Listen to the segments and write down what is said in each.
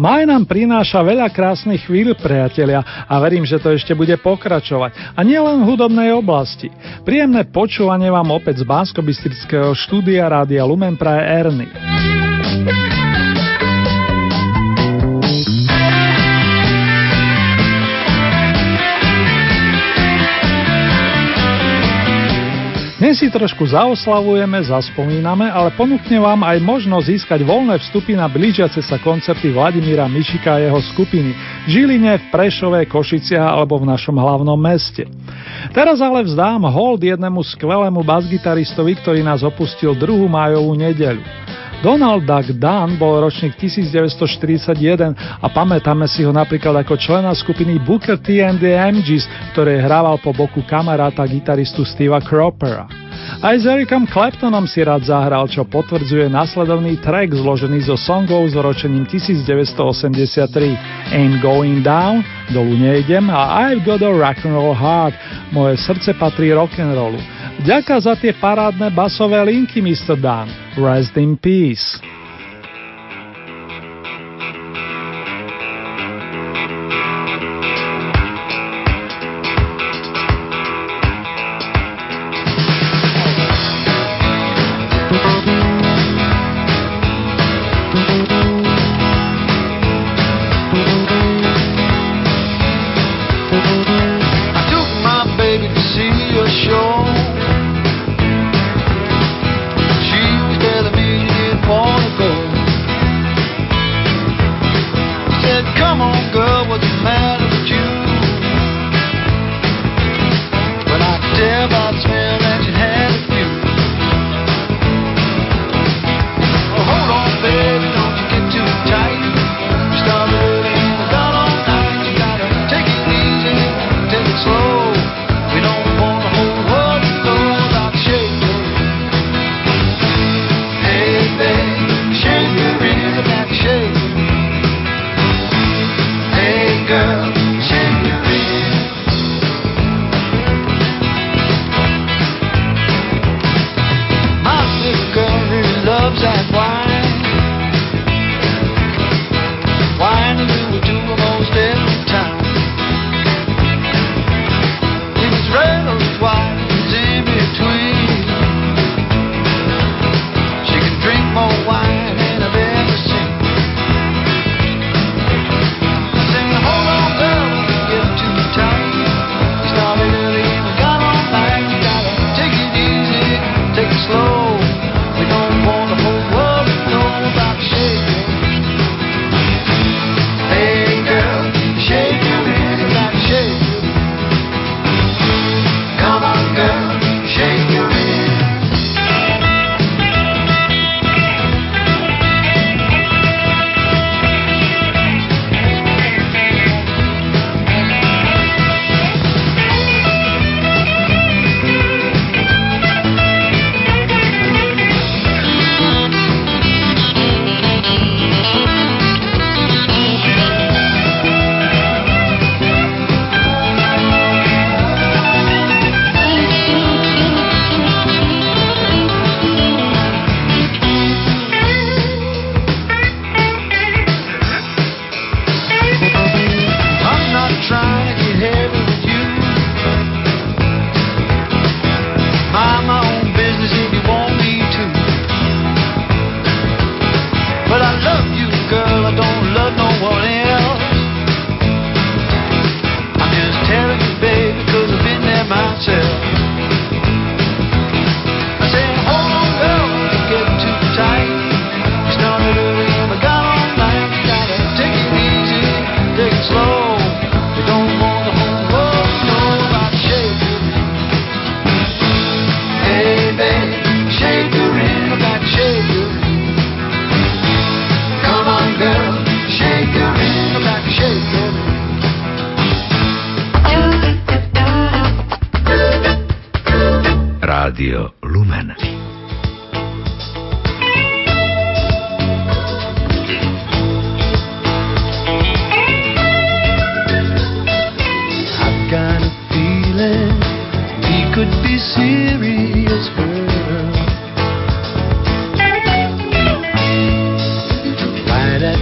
Maj nám prináša veľa krásnych chvíľ, priatelia, a verím, že to ešte bude pokračovať. A nielen v hudobnej oblasti. Príjemné počúvanie vám opäť z bansko štúdia Rádia Lumen praje Ernie. Dnes si trošku zaoslavujeme, zaspomíname, ale ponúkne vám aj možnosť získať voľné vstupy na blížiace sa koncerty Vladimíra Mišika a jeho skupiny v Žiline, v Prešove, Košiciach alebo v našom hlavnom meste. Teraz ale vzdám hold jednému skvelému basgitaristovi, ktorý nás opustil 2. májovú nedeľu. Donald Duck Dunn bol ročník 1941 a pamätáme si ho napríklad ako člena skupiny Booker T and the MGs, ktoré hrával po boku kamaráta gitaristu Steva Cropera. Aj s Ericom Claptonom si rád zahral, čo potvrdzuje nasledovný track zložený zo songov s ročením 1983 Ain't Going Down, Dolu nejdem a I've Got a Rock and Roll Heart, moje srdce patrí rock'n'rollu. Ďaká za tie parádne basové linky, Mr. Dan. Rest in peace.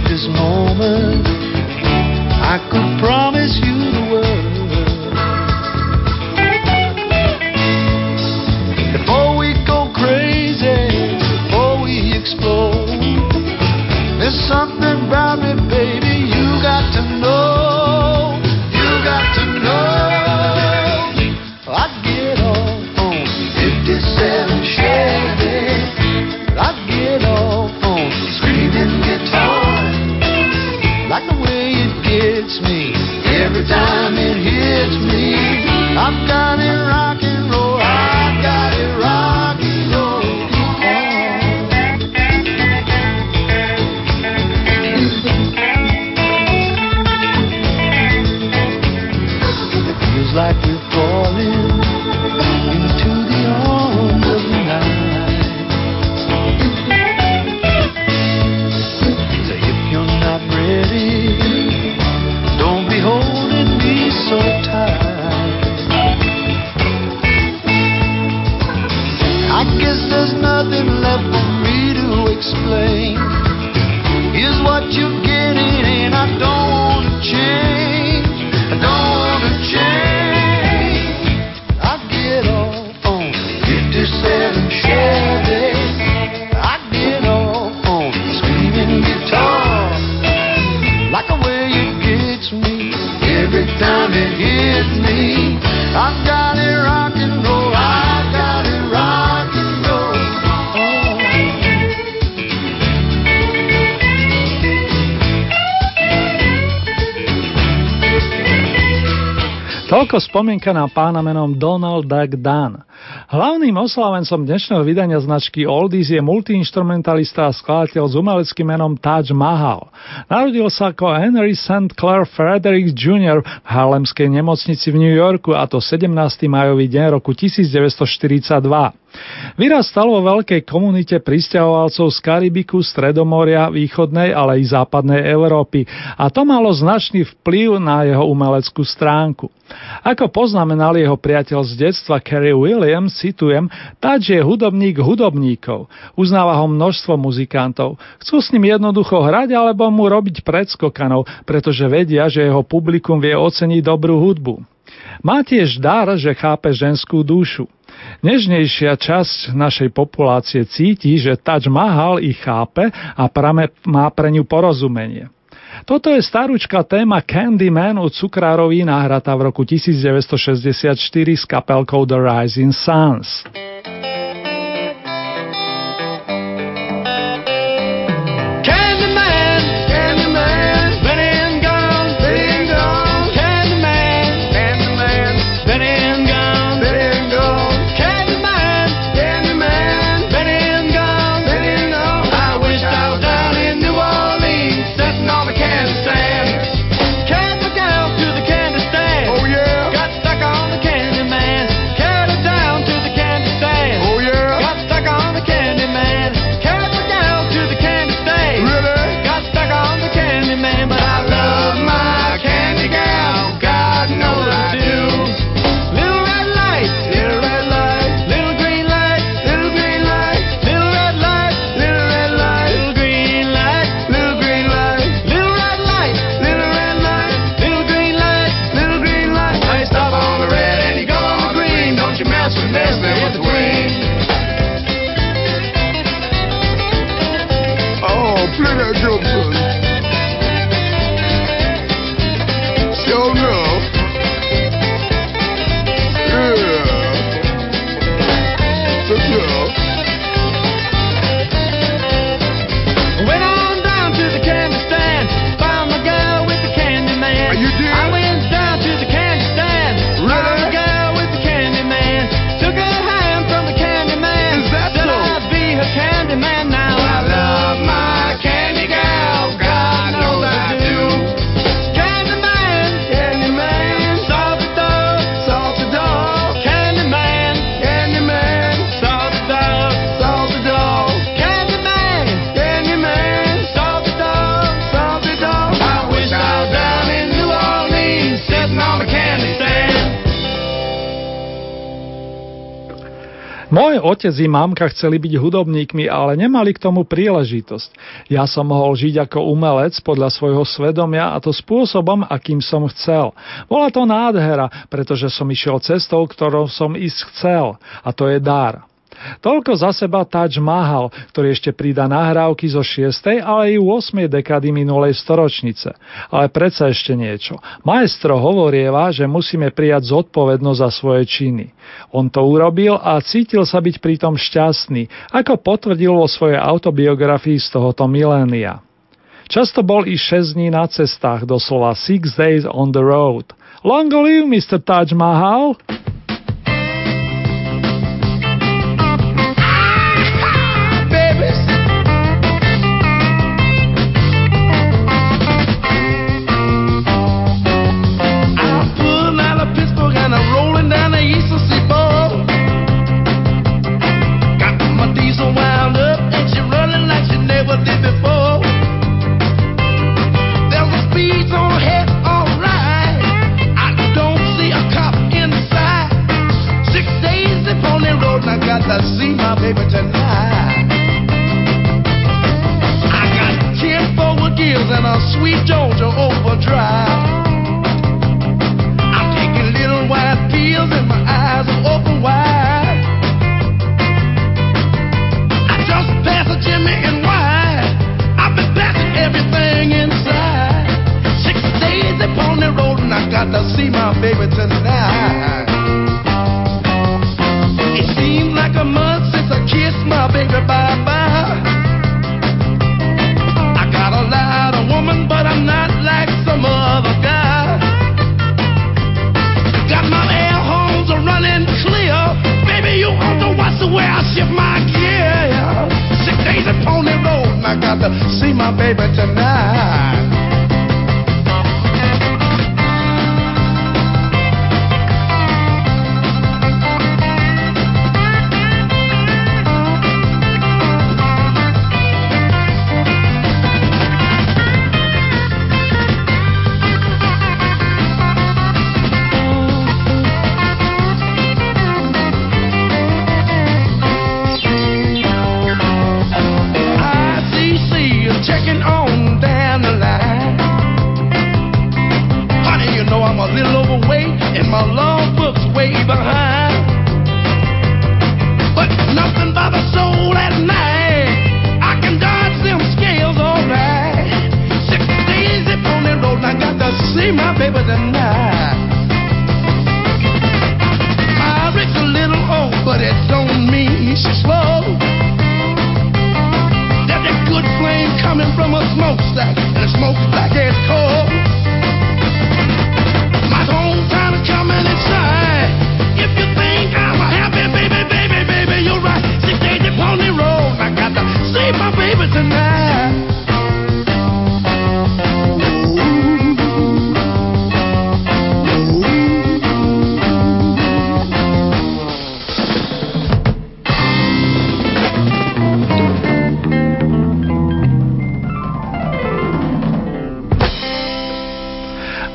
This moment, I could promise you Toľko spomienka na pána menom Donald Duck Dunn. Hlavným oslavencom dnešného vydania značky Oldies je multiinstrumentalista a skladateľ s umeleckým menom Taj Mahal. Narodil sa ako Henry St. Clair Frederick Jr. v Harlemskej nemocnici v New Yorku a to 17. majový deň roku 1942. Vyrastal vo veľkej komunite pristahovalcov z Karibiku, Stredomoria, východnej, ale i západnej Európy a to malo značný vplyv na jeho umeleckú stránku. Ako poznamenal jeho priateľ z detstva Kerry Williams, citujem, Taj je hudobník hudobníkov. Uznáva ho množstvo muzikantov. Chcú s ním jednoducho hrať alebo mu robiť predskokanov, pretože vedia, že jeho publikum vie oceniť dobrú hudbu. Má tiež dar, že chápe ženskú dušu. Nežnejšia časť našej populácie cíti, že Taj Mahal ich chápe a prame má pre ňu porozumenie. Toto je starúčka téma Candyman od Cukrároví nahratá v roku 1964 s kapelkou The Rising Suns. Otec i mamka chceli byť hudobníkmi, ale nemali k tomu príležitosť. Ja som mohol žiť ako umelec podľa svojho svedomia a to spôsobom, akým som chcel. Bola to nádhera, pretože som išiel cestou, ktorou som ísť chcel. A to je dar. Toľko za seba Taj Mahal, ktorý ešte pridá nahrávky zo 6. ale i 8. dekady minulej storočnice. Ale predsa ešte niečo. Maestro hovorieva, že musíme prijať zodpovednosť za svoje činy. On to urobil a cítil sa byť pritom šťastný, ako potvrdil vo svojej autobiografii z tohoto milénia. Často bol i 6 dní na cestách, doslova 6 days on the road. Long live Mr. Taj Mahal!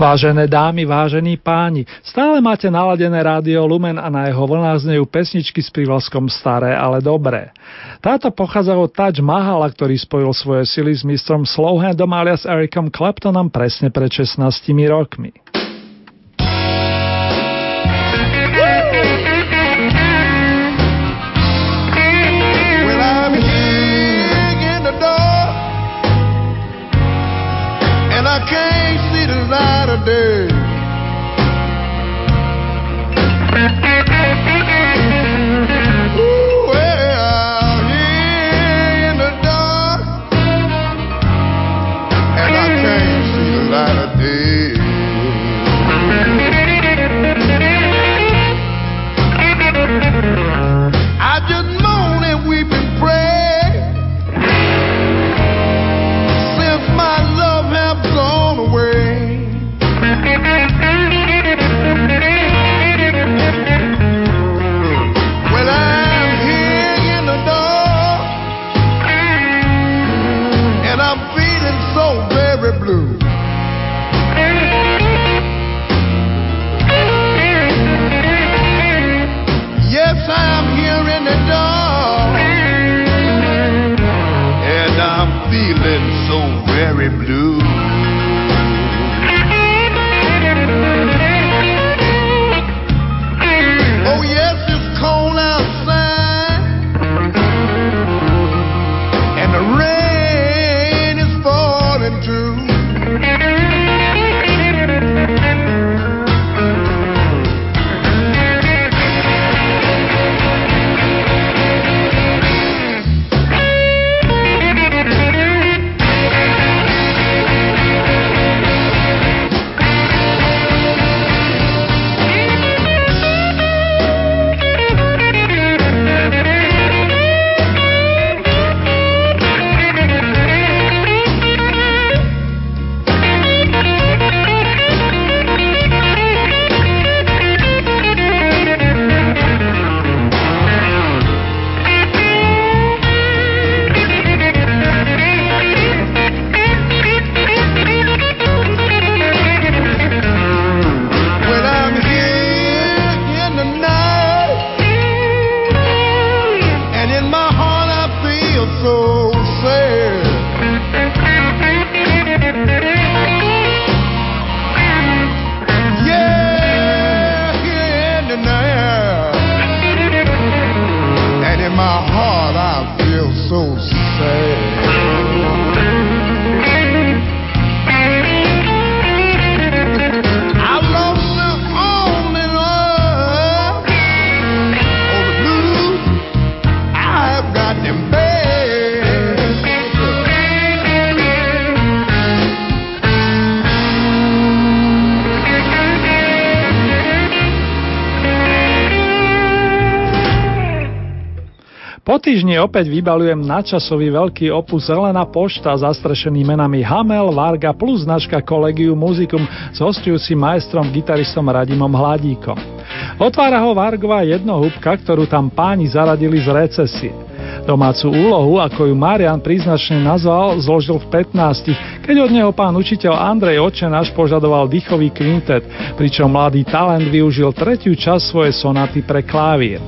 Vážené dámy, vážení páni, stále máte naladené rádio Lumen a na jeho vlnách znejú pesničky s prívlaskom staré, ale dobré. Táto pochádza od Taj Mahala, ktorý spojil svoje sily s mistrom Slowhandom alias Ericom Claptonom presne pred 16 rokmi. And týždni opäť vybalujem načasový veľký opus Zelená pošta zastrešený menami Hamel, Varga plus značka Collegium Musicum s hostujúcim majstrom gitaristom Radimom Hladíkom. Otvára ho Vargová jednohúbka, ktorú tam páni zaradili z recesie. Domácu úlohu, ako ju Marian príznačne nazval, zložil v 15, keď od neho pán učiteľ Andrej Očenáš požadoval dýchový kvintet, pričom mladý talent využil tretiu časť svojej sonaty pre klavír.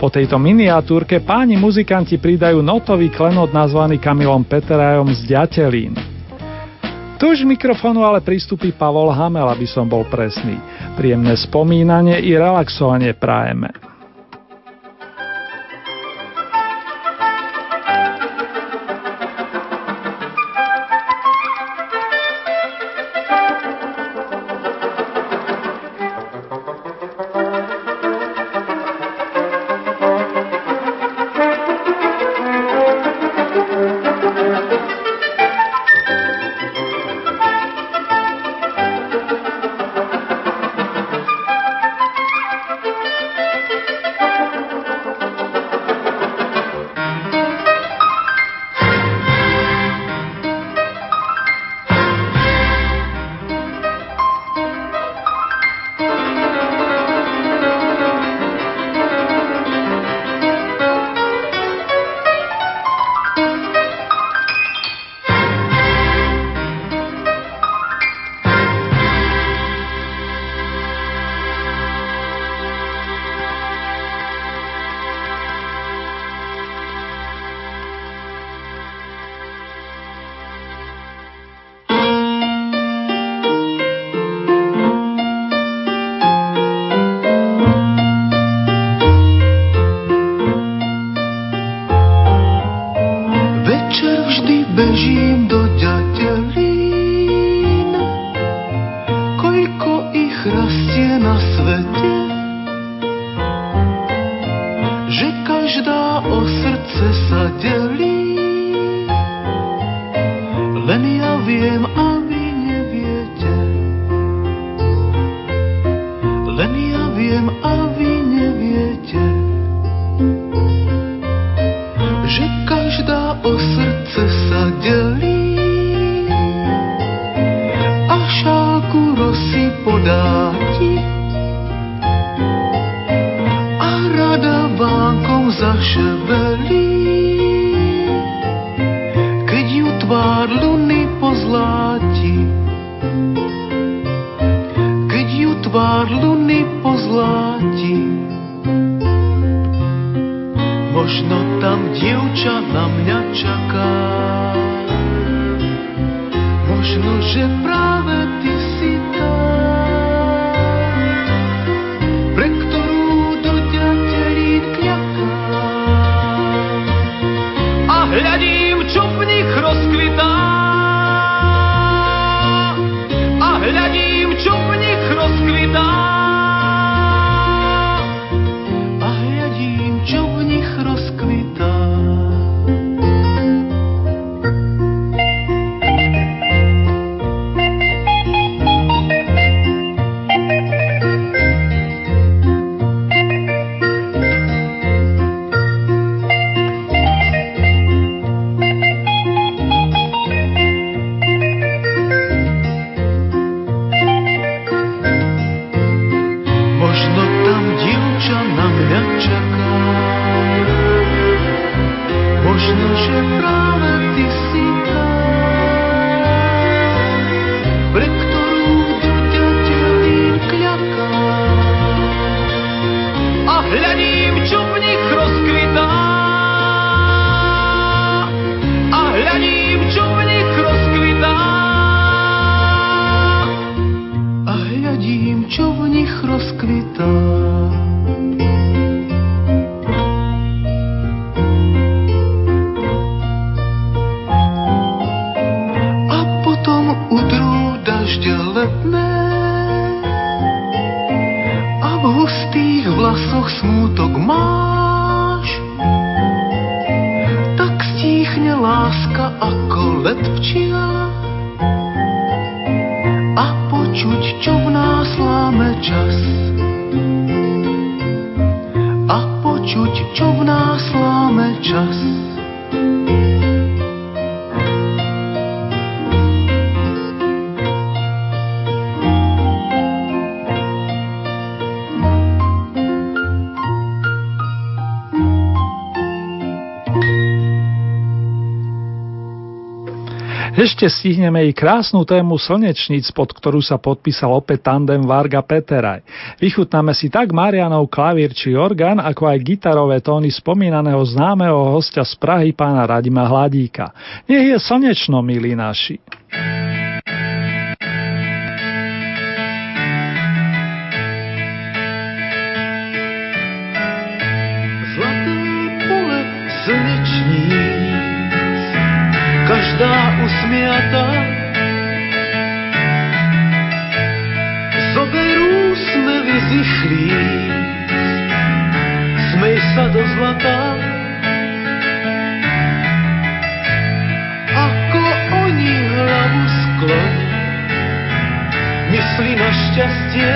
Po tejto miniatúrke páni muzikanti pridajú notový klenot nazvaný Kamilom Peterajom z Ďatelín. Tu už mikrofónu ale pristupí Pavol Hamel, aby som bol presný. Príjemné spomínanie i relaxovanie prajeme. beijinho. Možno tam dievča na mňa čaká. Možno, že práve čuť, čo v nás láme Ešte stihneme i krásnu tému slnečníc, pod ktorú sa podpísal opäť tandem Varga Peteraj. Vychutnáme si tak Marianov klavír či orgán, ako aj gitarové tóny spomínaného známeho hostia z Prahy pána Radima Hladíka. Nech je slnečno, milí naši. každá usmiata. Zoberú sme vyzichlí, smej sa do zlata. Ako oni hlavu sklon, myslí na šťastie,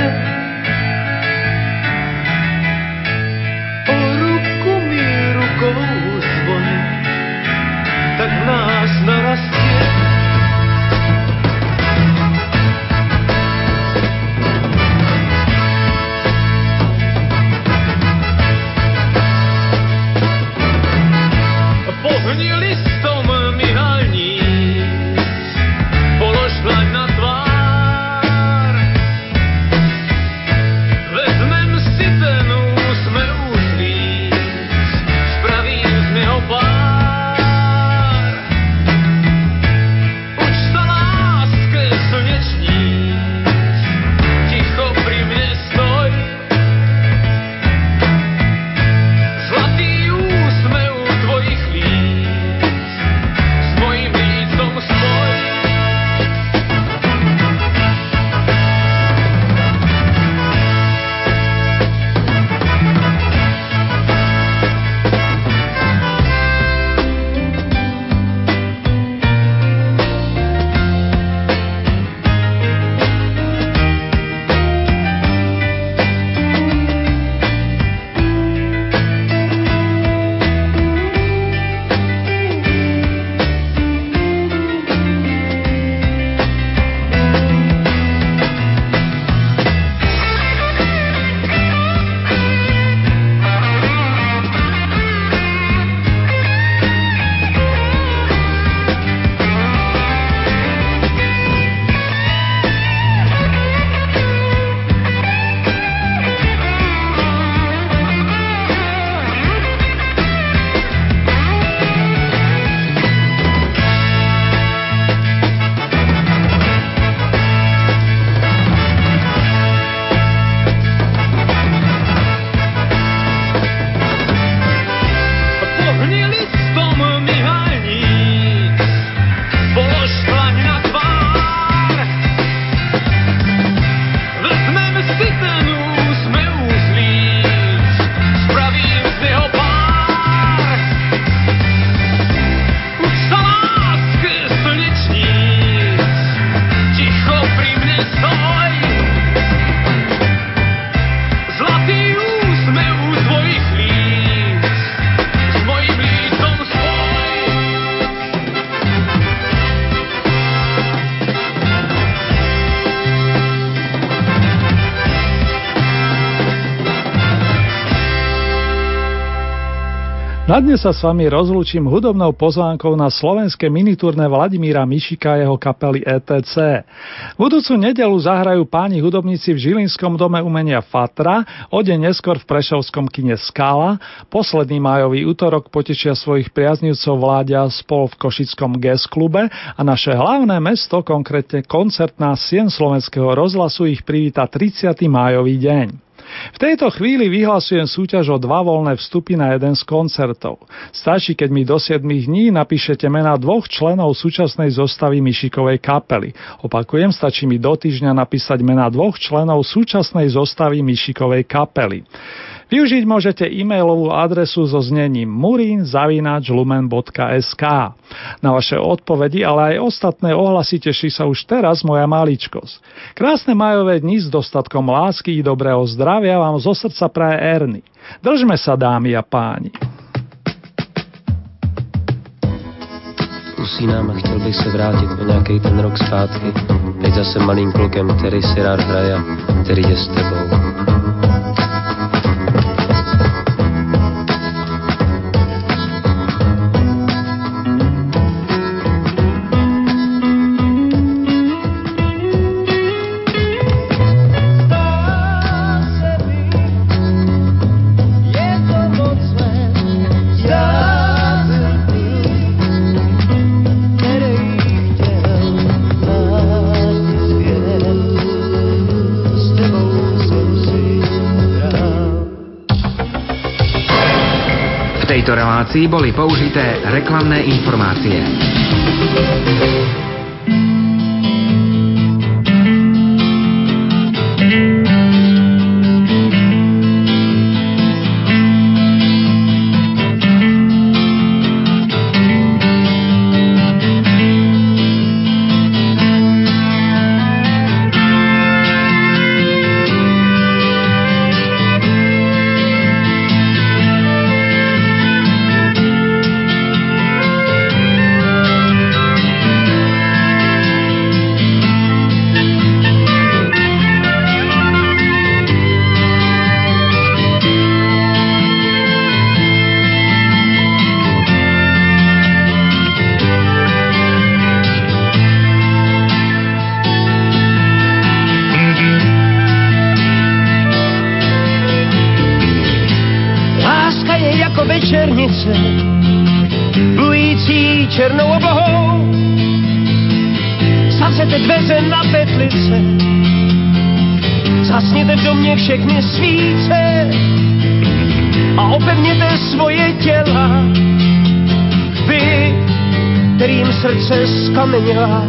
Na dnes sa s vami rozlúčim hudobnou pozvánkou na slovenské miniturné Vladimíra Mišika a jeho kapely ETC. Budúcu nedelu zahrajú páni hudobníci v Žilinskom dome umenia Fatra, o deň neskôr v Prešovskom kine Skala, posledný májový útorok potečia svojich priaznivcov vláďa spol v Košickom GES klube a naše hlavné mesto, konkrétne koncertná sien slovenského rozhlasu, ich privíta 30. májový deň. V tejto chvíli vyhlasujem súťaž o dva voľné vstupy na jeden z koncertov. Stačí, keď mi do 7 dní napíšete mena dvoch členov súčasnej zostavy Mišikovej kapely. Opakujem, stačí mi do týždňa napísať mena dvoch členov súčasnej zostavy Mišikovej kapely. Využiť môžete e-mailovú adresu so znením murin.lumen.sk. Na vaše odpovedi, ale aj ostatné ohlasy teší sa už teraz moja maličkosť. Krásne majové dni s dostatkom lásky i dobrého zdravia vám zo srdca praje Erny. Držme sa, dámy a páni. usínám a chtěl bych se vrátit o nějaký ten rok zpátky. Teď zase malým klukem, který si rád hraje který je s tebou. Tejto relácii boli použité reklamné informácie. Srdce skamenila,